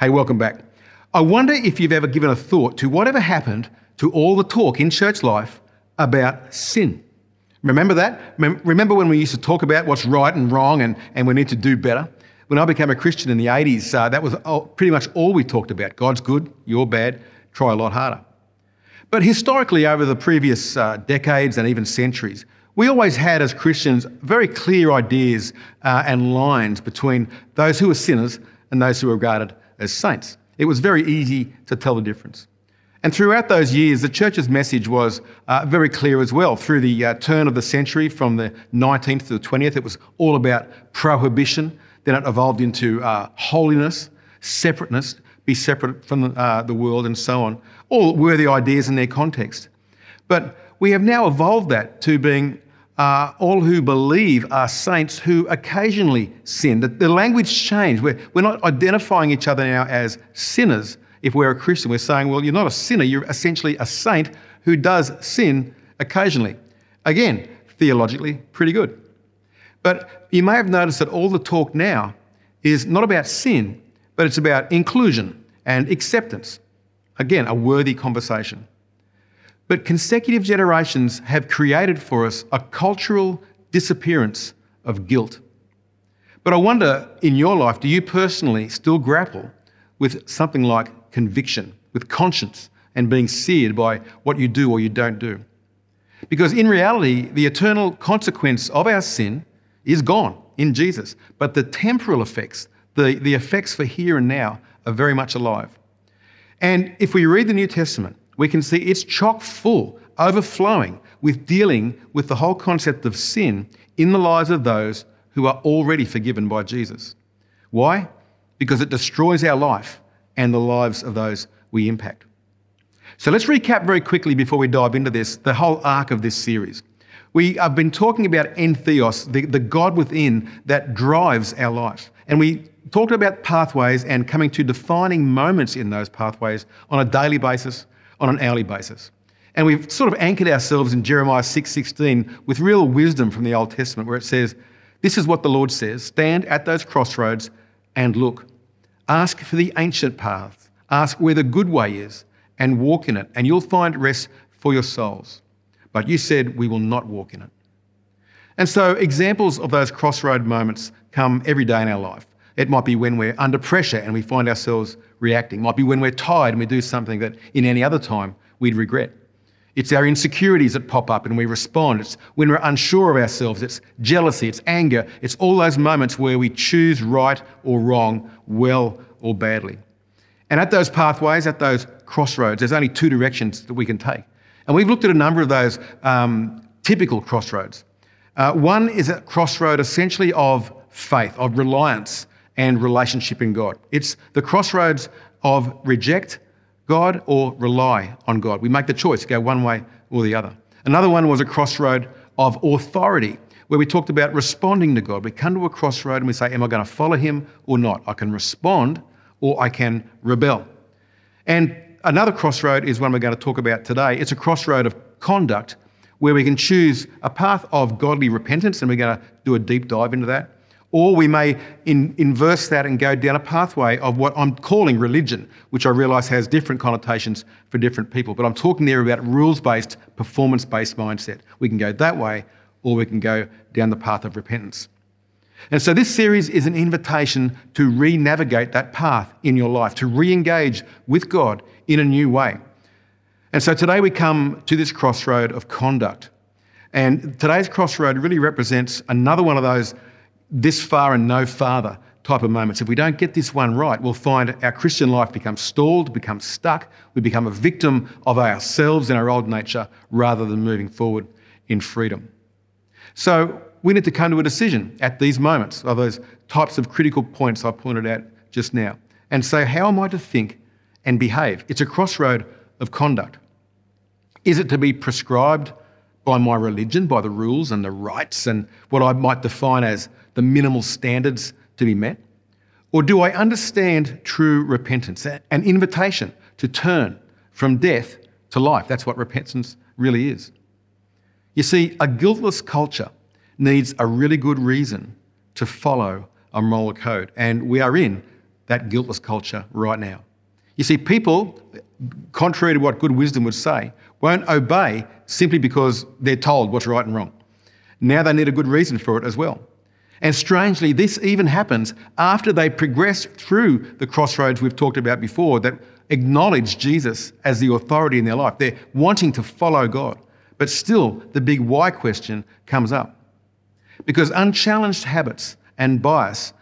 Hey, welcome back. I wonder if you've ever given a thought to whatever happened to all the talk in church life about sin. Remember that? Remember when we used to talk about what's right and wrong and, and we need to do better? When I became a Christian in the 80s, uh, that was pretty much all we talked about. God's good, you're bad, try a lot harder. But historically, over the previous uh, decades and even centuries, we always had, as Christians, very clear ideas uh, and lines between those who were sinners and those who were regarded as saints. It was very easy to tell the difference. And throughout those years, the church's message was uh, very clear as well. Through the uh, turn of the century, from the 19th to the 20th, it was all about prohibition. Then it evolved into uh, holiness, separateness, be separate from the, uh, the world, and so on. All worthy ideas in their context. But we have now evolved that to being uh, all who believe are saints who occasionally sin. The, the language changed. We're, we're not identifying each other now as sinners if we're a Christian. We're saying, well, you're not a sinner, you're essentially a saint who does sin occasionally. Again, theologically, pretty good. But you may have noticed that all the talk now is not about sin, but it's about inclusion and acceptance. Again, a worthy conversation. But consecutive generations have created for us a cultural disappearance of guilt. But I wonder, in your life, do you personally still grapple with something like conviction, with conscience, and being seared by what you do or you don't do? Because in reality, the eternal consequence of our sin is gone in Jesus, but the temporal effects, the, the effects for here and now, are very much alive. And if we read the New Testament, we can see it's chock full, overflowing with dealing with the whole concept of sin in the lives of those who are already forgiven by Jesus. Why? Because it destroys our life and the lives of those we impact. So let's recap very quickly before we dive into this the whole arc of this series. We have been talking about entheos, the, the God within that drives our life. And we talked about pathways and coming to defining moments in those pathways on a daily basis, on an hourly basis. And we've sort of anchored ourselves in Jeremiah 6:16 with real wisdom from the Old Testament where it says, this is what the Lord says, stand at those crossroads and look. Ask for the ancient paths. Ask where the good way is and walk in it, and you'll find rest for your souls. But you said, We will not walk in it. And so, examples of those crossroad moments come every day in our life. It might be when we're under pressure and we find ourselves reacting. It might be when we're tired and we do something that in any other time we'd regret. It's our insecurities that pop up and we respond. It's when we're unsure of ourselves. It's jealousy, it's anger. It's all those moments where we choose right or wrong, well or badly. And at those pathways, at those crossroads, there's only two directions that we can take. And we've looked at a number of those um, typical crossroads. Uh, one is a crossroad essentially of faith, of reliance and relationship in God. It's the crossroads of reject God or rely on God. We make the choice go one way or the other. Another one was a crossroad of authority, where we talked about responding to God. We come to a crossroad and we say, Am I going to follow him or not? I can respond or I can rebel. And another crossroad is one we're going to talk about today. It's a crossroad of conduct where we can choose a path of godly repentance, and we're going to do a deep dive into that. Or we may in, inverse that and go down a pathway of what I'm calling religion, which I realise has different connotations for different people. But I'm talking there about rules based, performance based mindset. We can go that way, or we can go down the path of repentance. And so this series is an invitation to re navigate that path in your life, to re engage with God in a new way. And so today we come to this crossroad of conduct. And today's crossroad really represents another one of those this far and no farther type of moments. If we don't get this one right, we'll find our Christian life becomes stalled, becomes stuck. We become a victim of ourselves and our old nature rather than moving forward in freedom. So we need to come to a decision at these moments of those types of critical points I pointed out just now and say, how am I to think and behave? It's a crossroad of conduct. Is it to be prescribed by my religion, by the rules and the rights and what I might define as the minimal standards to be met? Or do I understand true repentance, an invitation to turn from death to life? That's what repentance really is. You see, a guiltless culture needs a really good reason to follow a moral code, and we are in that guiltless culture right now. You see, people, contrary to what good wisdom would say, won't obey simply because they're told what's right and wrong. Now they need a good reason for it as well. And strangely, this even happens after they progress through the crossroads we've talked about before that acknowledge Jesus as the authority in their life. They're wanting to follow God. But still, the big why question comes up. Because unchallenged habits and bias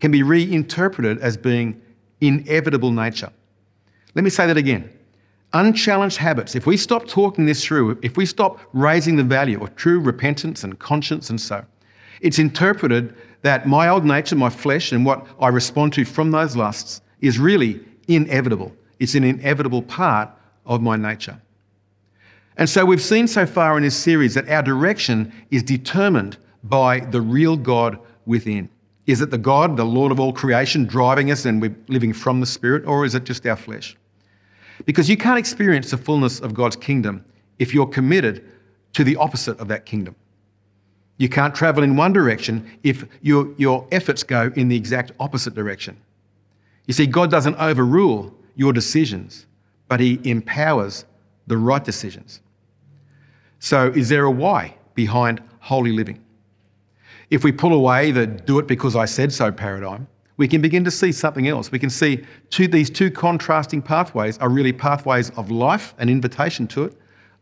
can be reinterpreted as being inevitable nature. Let me say that again. Unchallenged habits, if we stop talking this through, if we stop raising the value of true repentance and conscience and so, it's interpreted that my old nature, my flesh, and what I respond to from those lusts is really inevitable. It's an inevitable part of my nature. And so we've seen so far in this series that our direction is determined by the real God within. Is it the God, the Lord of all creation, driving us and we're living from the Spirit, or is it just our flesh? Because you can't experience the fullness of God's kingdom if you're committed to the opposite of that kingdom. You can't travel in one direction if your, your efforts go in the exact opposite direction. You see, God doesn't overrule your decisions, but He empowers the right decisions. So, is there a why behind holy living? If we pull away the do it because I said so paradigm, we can begin to see something else. We can see two, these two contrasting pathways are really pathways of life, an invitation to it,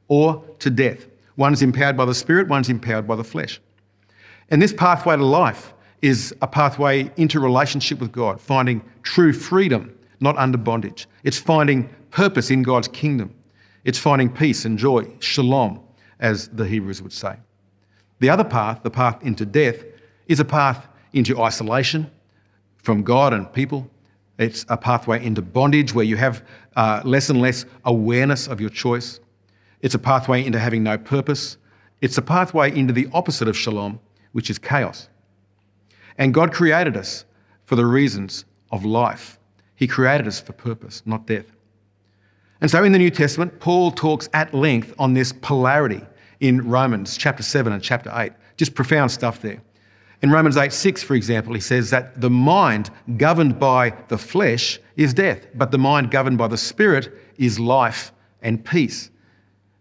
or to death. One's empowered by the Spirit, one's empowered by the flesh. And this pathway to life is a pathway into relationship with God, finding true freedom, not under bondage. It's finding purpose in God's kingdom. It's finding peace and joy, shalom, as the Hebrews would say. The other path, the path into death, is a path into isolation from God and people. It's a pathway into bondage where you have uh, less and less awareness of your choice. It's a pathway into having no purpose. It's a pathway into the opposite of shalom, which is chaos. And God created us for the reasons of life. He created us for purpose, not death. And so in the New Testament, Paul talks at length on this polarity in Romans chapter 7 and chapter 8. Just profound stuff there. In Romans 8 6, for example, he says that the mind governed by the flesh is death, but the mind governed by the Spirit is life and peace.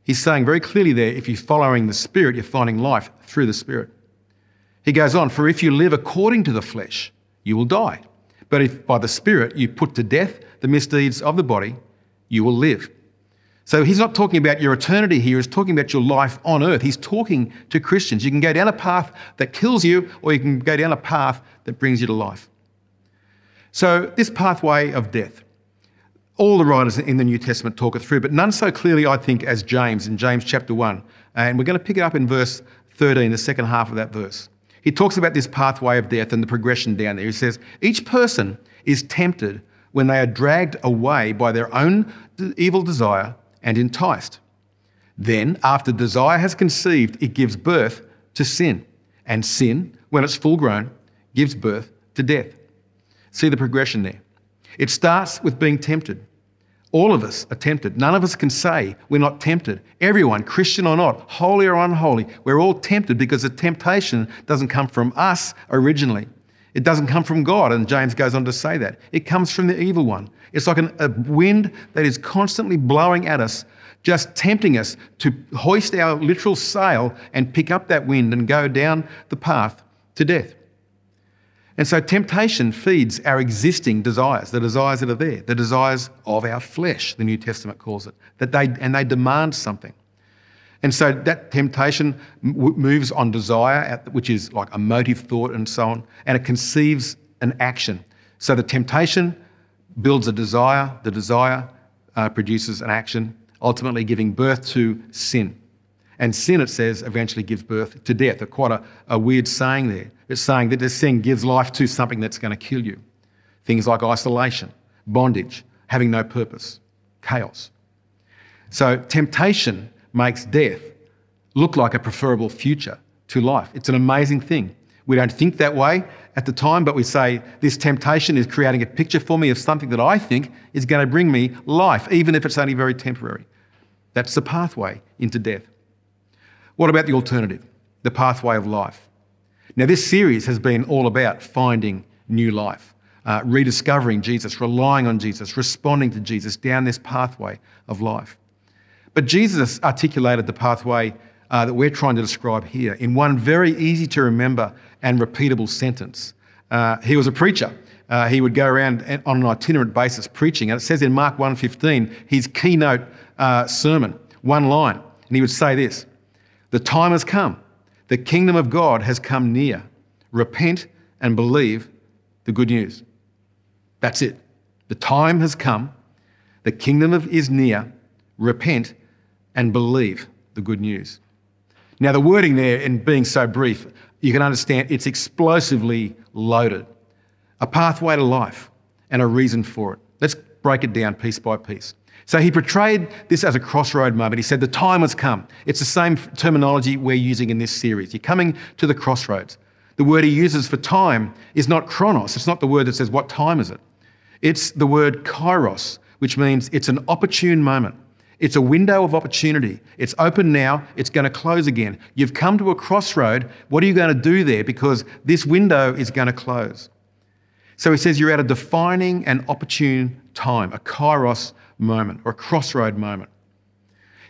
He's saying very clearly there if you're following the Spirit, you're finding life through the Spirit. He goes on, For if you live according to the flesh, you will die. But if by the Spirit you put to death the misdeeds of the body, you will live. So he's not talking about your eternity here, he's talking about your life on earth. He's talking to Christians. You can go down a path that kills you, or you can go down a path that brings you to life. So, this pathway of death, all the writers in the New Testament talk it through, but none so clearly, I think, as James in James chapter 1. And we're going to pick it up in verse 13, the second half of that verse. He talks about this pathway of death and the progression down there. He says, Each person is tempted when they are dragged away by their own evil desire and enticed. Then, after desire has conceived, it gives birth to sin. And sin, when it's full grown, gives birth to death. See the progression there. It starts with being tempted. All of us are tempted. None of us can say we're not tempted. Everyone, Christian or not, holy or unholy, we're all tempted because the temptation doesn't come from us originally. It doesn't come from God, and James goes on to say that. It comes from the evil one. It's like an, a wind that is constantly blowing at us, just tempting us to hoist our literal sail and pick up that wind and go down the path to death. And so temptation feeds our existing desires, the desires that are there, the desires of our flesh, the New Testament calls it, that they, and they demand something. And so that temptation moves on desire, which is like a motive thought and so on, and it conceives an action. So the temptation builds a desire, the desire uh, produces an action, ultimately giving birth to sin. And sin, it says, eventually gives birth to death. Quite a, a weird saying there. It's saying that this sin gives life to something that's going to kill you. Things like isolation, bondage, having no purpose, chaos. So temptation makes death look like a preferable future to life. It's an amazing thing. We don't think that way at the time, but we say, This temptation is creating a picture for me of something that I think is going to bring me life, even if it's only very temporary. That's the pathway into death. What about the alternative, the pathway of life? Now, this series has been all about finding new life. uh, rediscovering Jesus, relying on Jesus, responding to Jesus down this pathway of life. But Jesus articulated the pathway uh, that we're trying to describe here in one very easy to remember and repeatable sentence. Uh, he was a preacher. Uh, he would go around on an itinerant basis preaching, and it says in Mark 1:15, his keynote uh, sermon, one line, and he would say this: "The time has come; the kingdom of God has come near. Repent and believe the good news." That's it. The time has come; the kingdom of is near. Repent and believe the good news. Now, the wording there, in being so brief, you can understand it's explosively loaded. A pathway to life and a reason for it. Let's break it down piece by piece. So he portrayed this as a crossroad moment. He said, The time has come. It's the same terminology we're using in this series. You're coming to the crossroads. The word he uses for time is not chronos. It's not the word that says, What time is it? It's the word kairos, which means it's an opportune moment. It's a window of opportunity. It's open now, it's going to close again. You've come to a crossroad. What are you going to do there? Because this window is going to close. So he says you're at a defining and opportune time, a kairos moment or a crossroad moment.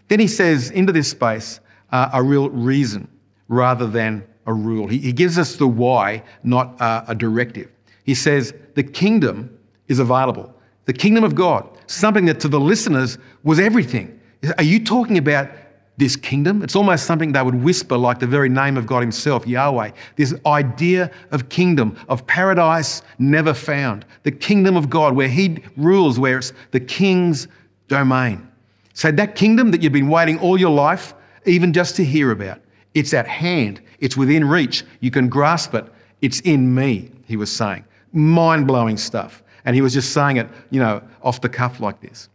Then he says into this space uh, a real reason rather than a rule. He, he gives us the why, not uh, a directive. He says the kingdom is available. The kingdom of God, something that to the listeners was everything. Are you talking about this kingdom? It's almost something they would whisper like the very name of God Himself, Yahweh. This idea of kingdom, of paradise never found. The kingdom of God, where He rules, where it's the king's domain. So that kingdom that you've been waiting all your life, even just to hear about, it's at hand, it's within reach. You can grasp it. It's in me, He was saying. Mind blowing stuff. And he was just saying it, you know, off the cuff like this.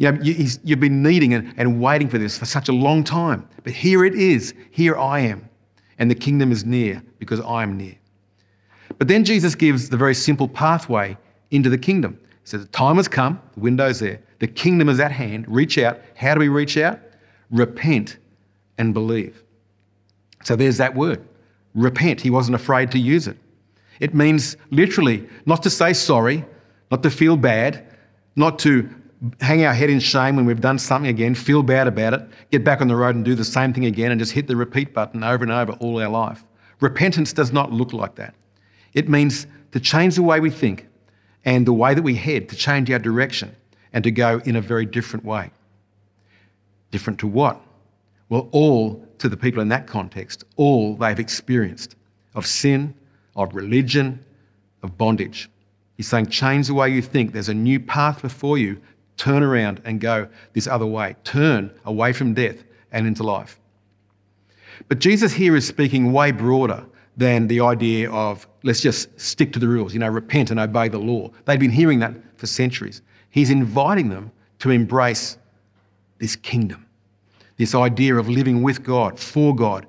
You know, you, have been needing and, and waiting for this for such a long time. But here it is. Here I am. And the kingdom is near because I am near. But then Jesus gives the very simple pathway into the kingdom. He says, The time has come, the window's there, the kingdom is at hand. Reach out. How do we reach out? Repent and believe. So there's that word. Repent. He wasn't afraid to use it. It means literally not to say sorry, not to feel bad, not to hang our head in shame when we've done something again, feel bad about it, get back on the road and do the same thing again and just hit the repeat button over and over all our life. Repentance does not look like that. It means to change the way we think and the way that we head, to change our direction and to go in a very different way. Different to what? Well, all to the people in that context, all they've experienced of sin, of religion, of bondage. He's saying, change the way you think. There's a new path before you. Turn around and go this other way. Turn away from death and into life. But Jesus here is speaking way broader than the idea of let's just stick to the rules, you know, repent and obey the law. They've been hearing that for centuries. He's inviting them to embrace this kingdom, this idea of living with God, for God,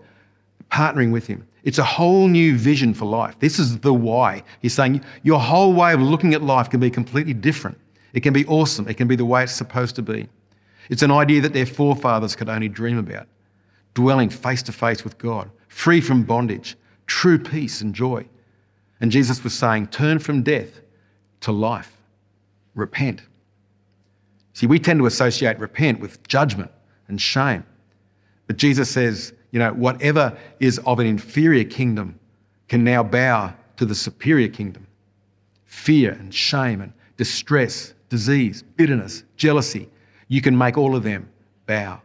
partnering with Him. It's a whole new vision for life. This is the why. He's saying your whole way of looking at life can be completely different. It can be awesome. It can be the way it's supposed to be. It's an idea that their forefathers could only dream about dwelling face to face with God, free from bondage, true peace and joy. And Jesus was saying, turn from death to life, repent. See, we tend to associate repent with judgment and shame. But Jesus says, you know, whatever is of an inferior kingdom can now bow to the superior kingdom. Fear and shame and distress, disease, bitterness, jealousy, you can make all of them bow.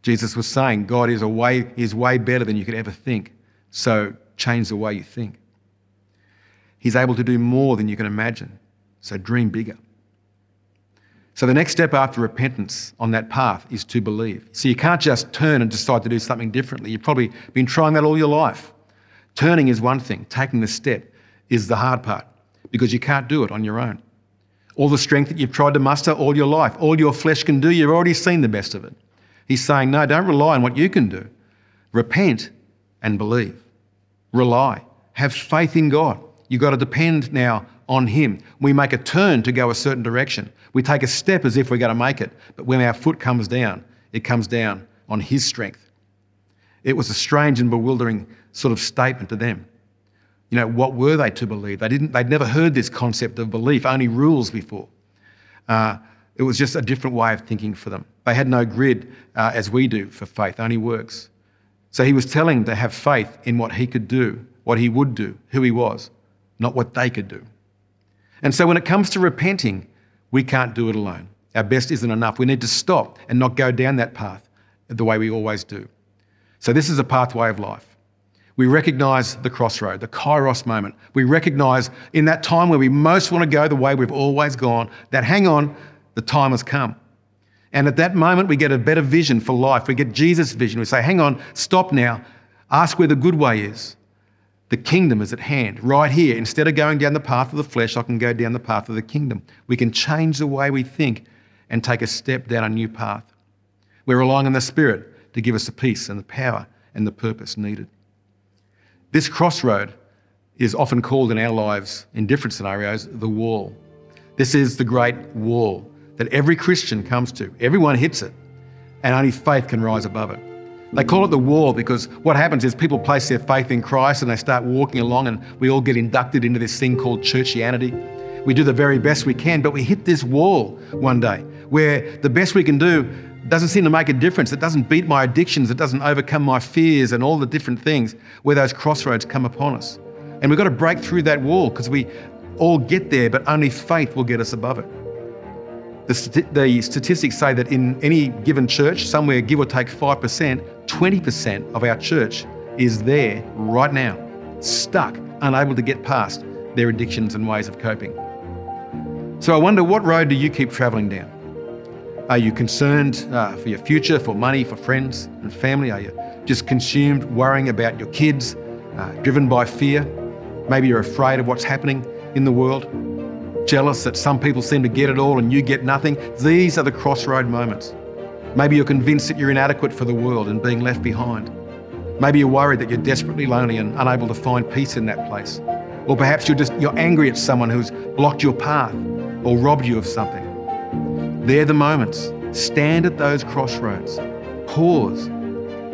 Jesus was saying God is a way is way better than you could ever think. So change the way you think. He's able to do more than you can imagine. So dream bigger. So the next step after repentance on that path is to believe. So you can't just turn and decide to do something differently. You've probably been trying that all your life. Turning is one thing, taking the step is the hard part because you can't do it on your own. All the strength that you've tried to muster all your life, all your flesh can do, you've already seen the best of it. He's saying, no, don't rely on what you can do. Repent and believe. Rely. Have faith in God. You've got to depend now on Him. We make a turn to go a certain direction. We take a step as if we're going to make it, but when our foot comes down, it comes down on His strength. It was a strange and bewildering sort of statement to them. You know, what were they to believe? They didn't, they'd never heard this concept of belief, only rules before. Uh, it was just a different way of thinking for them. They had no grid uh, as we do for faith, only works. So he was telling them to have faith in what he could do, what he would do, who he was, not what they could do. And so when it comes to repenting, we can't do it alone. Our best isn't enough. We need to stop and not go down that path the way we always do. So this is a pathway of life. We recognize the crossroad, the kairos moment. We recognize in that time where we most want to go the way we've always gone, that hang on, the time has come. And at that moment, we get a better vision for life. We get Jesus' vision. We say, hang on, stop now, ask where the good way is. The kingdom is at hand, right here. Instead of going down the path of the flesh, I can go down the path of the kingdom. We can change the way we think and take a step down a new path. We're relying on the Spirit to give us the peace and the power and the purpose needed. This crossroad is often called in our lives, in different scenarios, the wall. This is the great wall that every Christian comes to. Everyone hits it, and only faith can rise above it. They call it the wall because what happens is people place their faith in Christ and they start walking along, and we all get inducted into this thing called churchianity. We do the very best we can, but we hit this wall one day where the best we can do doesn't seem to make a difference. It doesn't beat my addictions. It doesn't overcome my fears and all the different things where those crossroads come upon us. And we've got to break through that wall because we all get there, but only faith will get us above it. The, the, statistics say that in any given church, somewhere give or take 5%, 20% of our church is there right now, stuck, unable to get past their addictions and ways of coping. So I wonder what road do you keep travelling down? Are you concerned uh, for your future, for money, for friends and family? Are you just consumed worrying about your kids, uh, driven by fear? Maybe you're afraid of what's happening in the world, jealous that some people seem to get it all and you get nothing. These are the crossroad moments. Maybe you're convinced that you're inadequate for the world and being left behind. Maybe you're worried that you're desperately lonely and unable to find peace in that place. Or perhaps you're just you're angry at someone who's blocked your path or robbed you of something. They're the moments. Stand at those crossroads. Pause.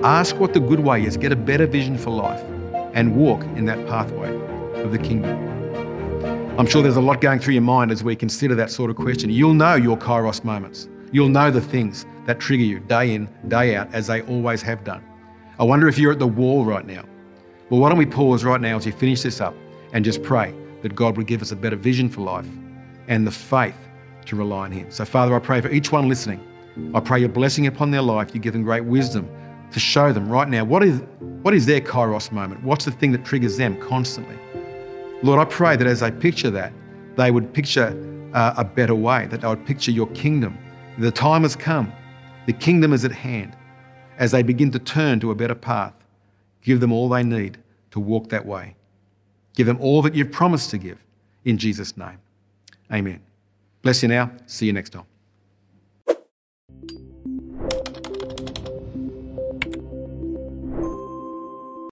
Ask what the good way is. Get a better vision for life and walk in that pathway of the kingdom. I'm sure there's a lot going through your mind as we consider that sort of question. You'll know your kairos moments. You'll know the things that trigger you day in, day out, as they always have done. I wonder if you're at the wall right now. Well, why don't we pause right now as you finish this up and just pray that God would give us a better vision for life and the faith to rely on Him. So, Father, I pray for each one listening. I pray your blessing upon their life. You give them great wisdom to show them right now what is, what is their kairos moment? What's the thing that triggers them constantly? Lord, I pray that as they picture that, they would picture uh, a better way, that they would picture your kingdom. The time has come, the kingdom is at hand. As they begin to turn to a better path, give them all they need to walk that way. Give them all that you've promised to give. In Jesus' name. Amen. Bless you now. See you next time.